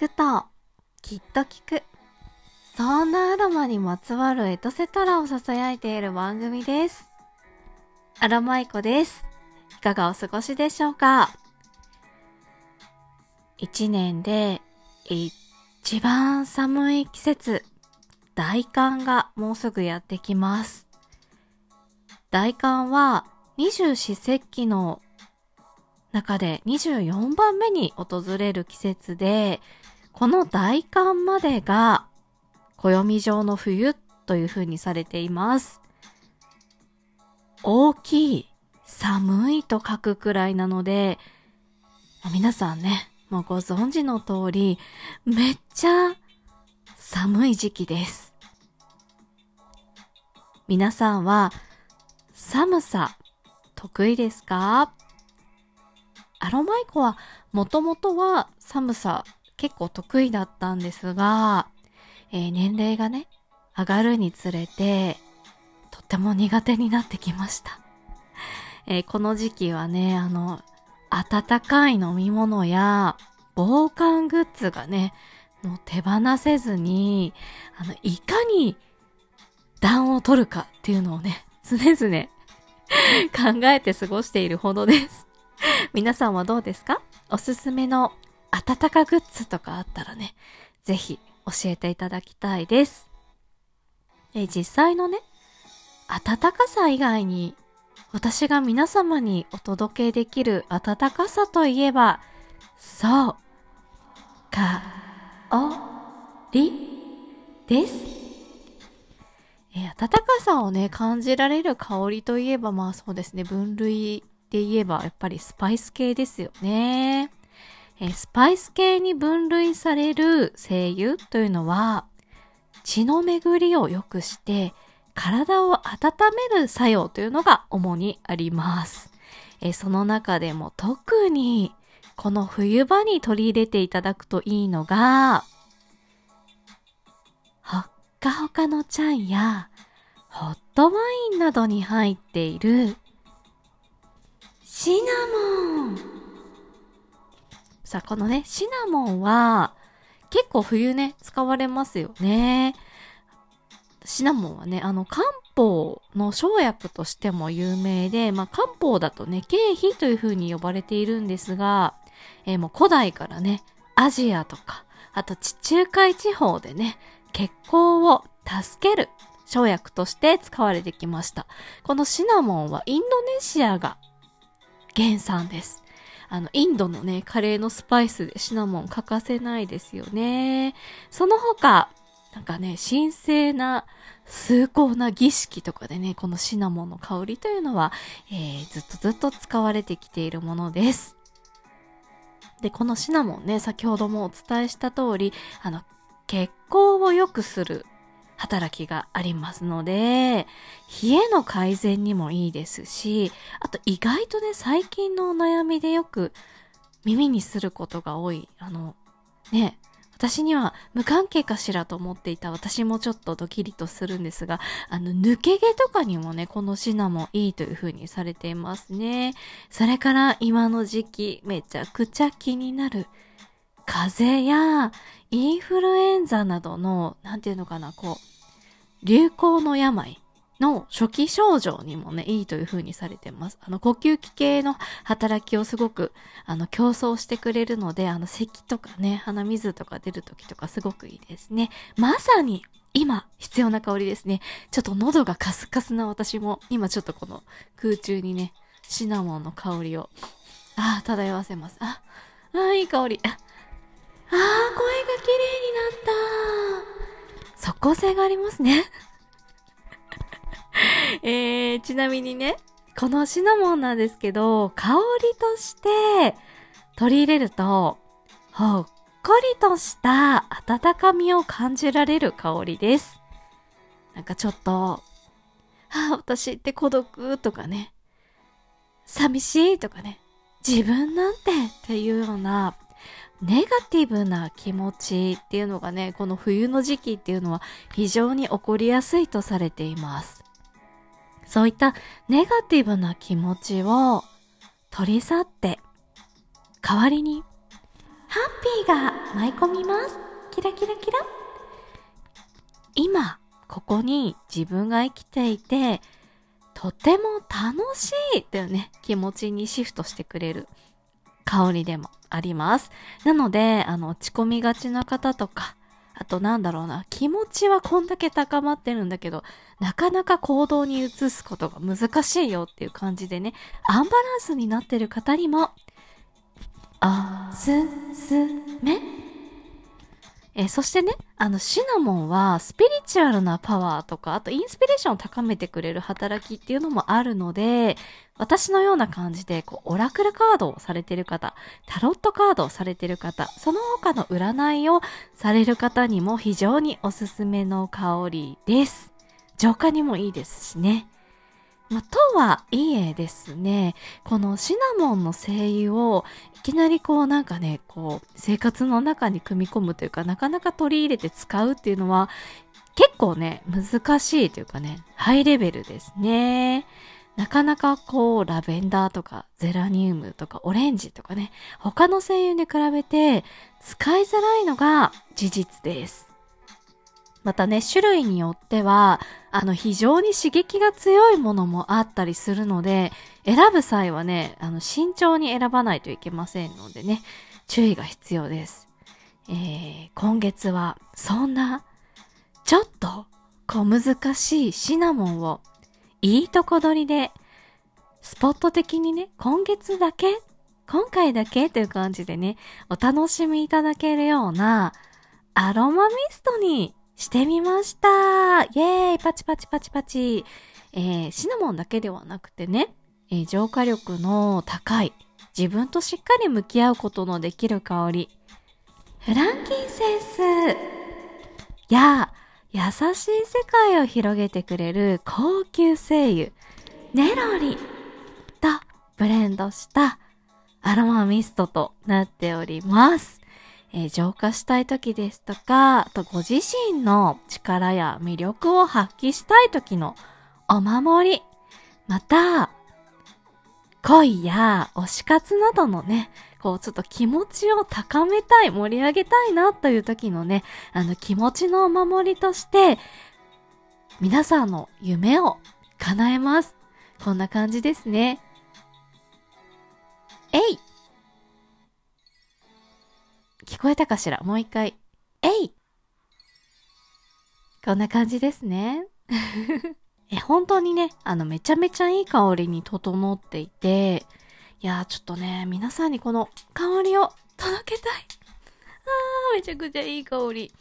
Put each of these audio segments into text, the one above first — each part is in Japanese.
くと、きっと聞く。そんなアロマにまつわるエトセトラを囁いている番組です。アロマイコです。いかがお過ごしでしょうか？一年で一番寒い季節、大寒がもうすぐやってきます。大寒は二十四節気の中で24番目に訪れる季節で、この大寒までが暦上の冬という風にされています。大きい、寒いと書くくらいなので、皆さんね、もうご存知の通り、めっちゃ寒い時期です。皆さんは寒さ得意ですか？アロマイコはもともとは寒さ結構得意だったんですが、えー、年齢がね、上がるにつれて、とっても苦手になってきました。えー、この時期はね、あの、温かい飲み物や防寒グッズがね、もう手放せずに、あの、いかに暖を取るかっていうのをね、常々考えて過ごしているほどです。皆さんはどうですか？おすすめの暖かグッズとかあったらね、ぜひ教えていただきたいです。え実際のね、暖かさ以外に私が皆様にお届けできる暖かさといえば、そう、か、お、り、です。え暖かさをね、感じられる香りといえば、まあそうですね、分類で言えば、やっぱりスパイス系ですよね。えスパイス系に分類される精油というのは、血の巡りを良くして、体を温める作用というのが主にあります。えその中でも特にこの冬場に取り入れていただくといいのが、ほっかほかのチャイやホットワインなどに入っているシナモン。さあ、このね、シナモンは、結構冬ね、使われますよね。シナモンはね、あの、漢方の生薬としても有名で、まあ、漢方だとね、経費という風に呼ばれているんですが、えー、もう古代からね、アジアとか、あと地中海地方でね、血行を助ける生薬として使われてきました。このシナモンはインドネシアが原産です。あの、インドのね、カレーのスパイスでシナモン欠かせないですよね。その他、なんかね、神聖な崇高な儀式とかでね、このシナモンの香りというのは、えー、ずっとずっと使われてきているものです。で、このシナモンね、先ほどもお伝えした通り、あの、血行を良くする働きがありますので、冷えの改善にもいいですし、あと意外とね、最近のお悩みでよく耳にすることが多い、あの、ね、私には無関係かしらと思っていた私もちょっとドキリとするんですが、あの、抜け毛とかにもね、このシナモンいいという風にされていますね。それから今の時期、めちゃくちゃ気になる。風邪やインフルエンザなどの、なんていうのかな、こう、流行の病の初期症状にもね、いいという風にされてます。あの、呼吸器系の働きをすごく、あの、競争してくれるので、あの、咳とかね、鼻水とか出る時とかすごくいいですね。まさに、今、必要な香りですね。ちょっと喉がカスカスな私も、今ちょっとこの空中にね、シナモンの香りを、ああ、漂わせます。ああ、いい香り。あ、ああ声が綺麗になった。即効性がありますね えー、ちなみにね、このシナモンなんですけど、香りとして取り入れると、ほっこりとした温かみを感じられる香りです。なんかちょっと、あ、私って孤独とかね、寂しいとかね、自分なんてっていうようなネガティブな気持ちっていうのがね、この冬の時期っていうのは非常に起こりやすいとされています。そういったネガティブな気持ちを取り去って、代わりにハッピーが舞い込みます。キラキラキラ。今、ここに自分が生きていて、とても楽しいっていうね、気持ちにシフトしてくれる香りでもあります。なので、あの、落ち込みがちな方とか、あとなんだろうな、気持ちはこんだけ高まってるんだけど、なかなか行動に移すことが難しいよっていう感じでね、アンバランスになってる方にも、おすすめえそしてね、あの、シナモンはスピリチュアルなパワーとか、あとインスピレーションを高めてくれる働きっていうのもあるので、私のような感じで、こう、オラクルカードをされてる方、タロットカードをされてる方、その他の占いをされる方にも非常におすすめの香りです。浄化にもいいですしね。ま、とはいえですね、このシナモンの精油をいきなりこうなんかね、こう生活の中に組み込むというかなかなか取り入れて使うっていうのは結構ね、難しいというかね、ハイレベルですね。なかなかこうラベンダーとかゼラニウムとかオレンジとかね、他の精油に比べて使いづらいのが事実です。またね、種類によっては、あの、非常に刺激が強いものもあったりするので、選ぶ際はね、あの、慎重に選ばないといけませんのでね、注意が必要です。えー、今月は、そんな、ちょっと、小難しいシナモンを、いいとこ取りで、スポット的にね、今月だけ、今回だけという感じでね、お楽しみいただけるような、アロマミストにしてみました。イエーイ。パチパチパチパチ。えー、シナモンだけではなくてね、えー浄化力の高い、自分としっかり向き合うことのできる香り、フランキンセンス。や、優しい世界を広げてくれる高級精油、ネロリとブレンドしたアロマミストとなっております。えー浄化したい時ですとか、あとご自身の力や魅力を発揮したい時のお守り、また、恋や推し活などのね、こうちょっと気持ちを高めたい、盛り上げたいなという時のね、あの気持ちのお守りとして、皆さんの夢を叶えます。こんな感じですね。えい聞こえたかしら？もう一回。えいこんな感じですね。え、本当にね、あの、めちゃめちゃいい香りに整っていて、いやー、ちょっとね、皆さんにこの香りを届けたい。あー、めちゃくちゃいい香り。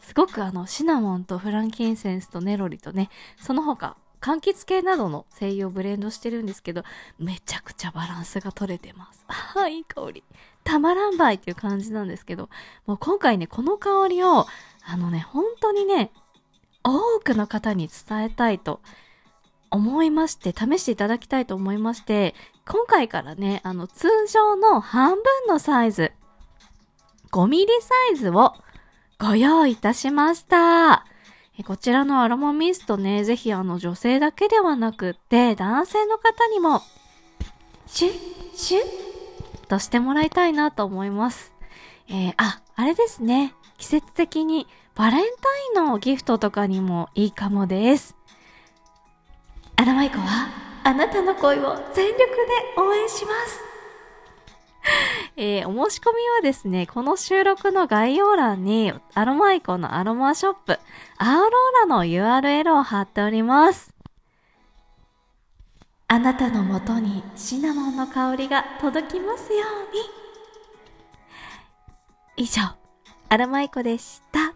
すごくあの、シナモンとフランキンセンスとネロリとね、その他、柑橘系などの精油をブレンドしてるんですけど、めちゃくちゃバランスが取れてます。あー、いい香り。たまらんばいっていう感じなんですけど、もう今回ね、この香りを、あのね、本当にね、多くの方に伝えたいと思いまして、試していただきたいと思いまして、今回からね、あの、通常の半分のサイズ、5ミリサイズをご用意いたしました。こちらのアロマミストね、ぜひあの女性だけではなくって、男性の方にも、シュッ、シュッとしてもらいたいなと思います。えーあ、あれですね。季節的にバレンタインのギフトとかにもいいかもです。アラマイコはあなたの恋を全力で応援します。えーお申し込みはですね、この収録の概要欄にアロマイコのアロマショップ、アウローラの URL を貼っております。あなたのもとにシナモンの香りが届きますように。以上、アラマイコでした。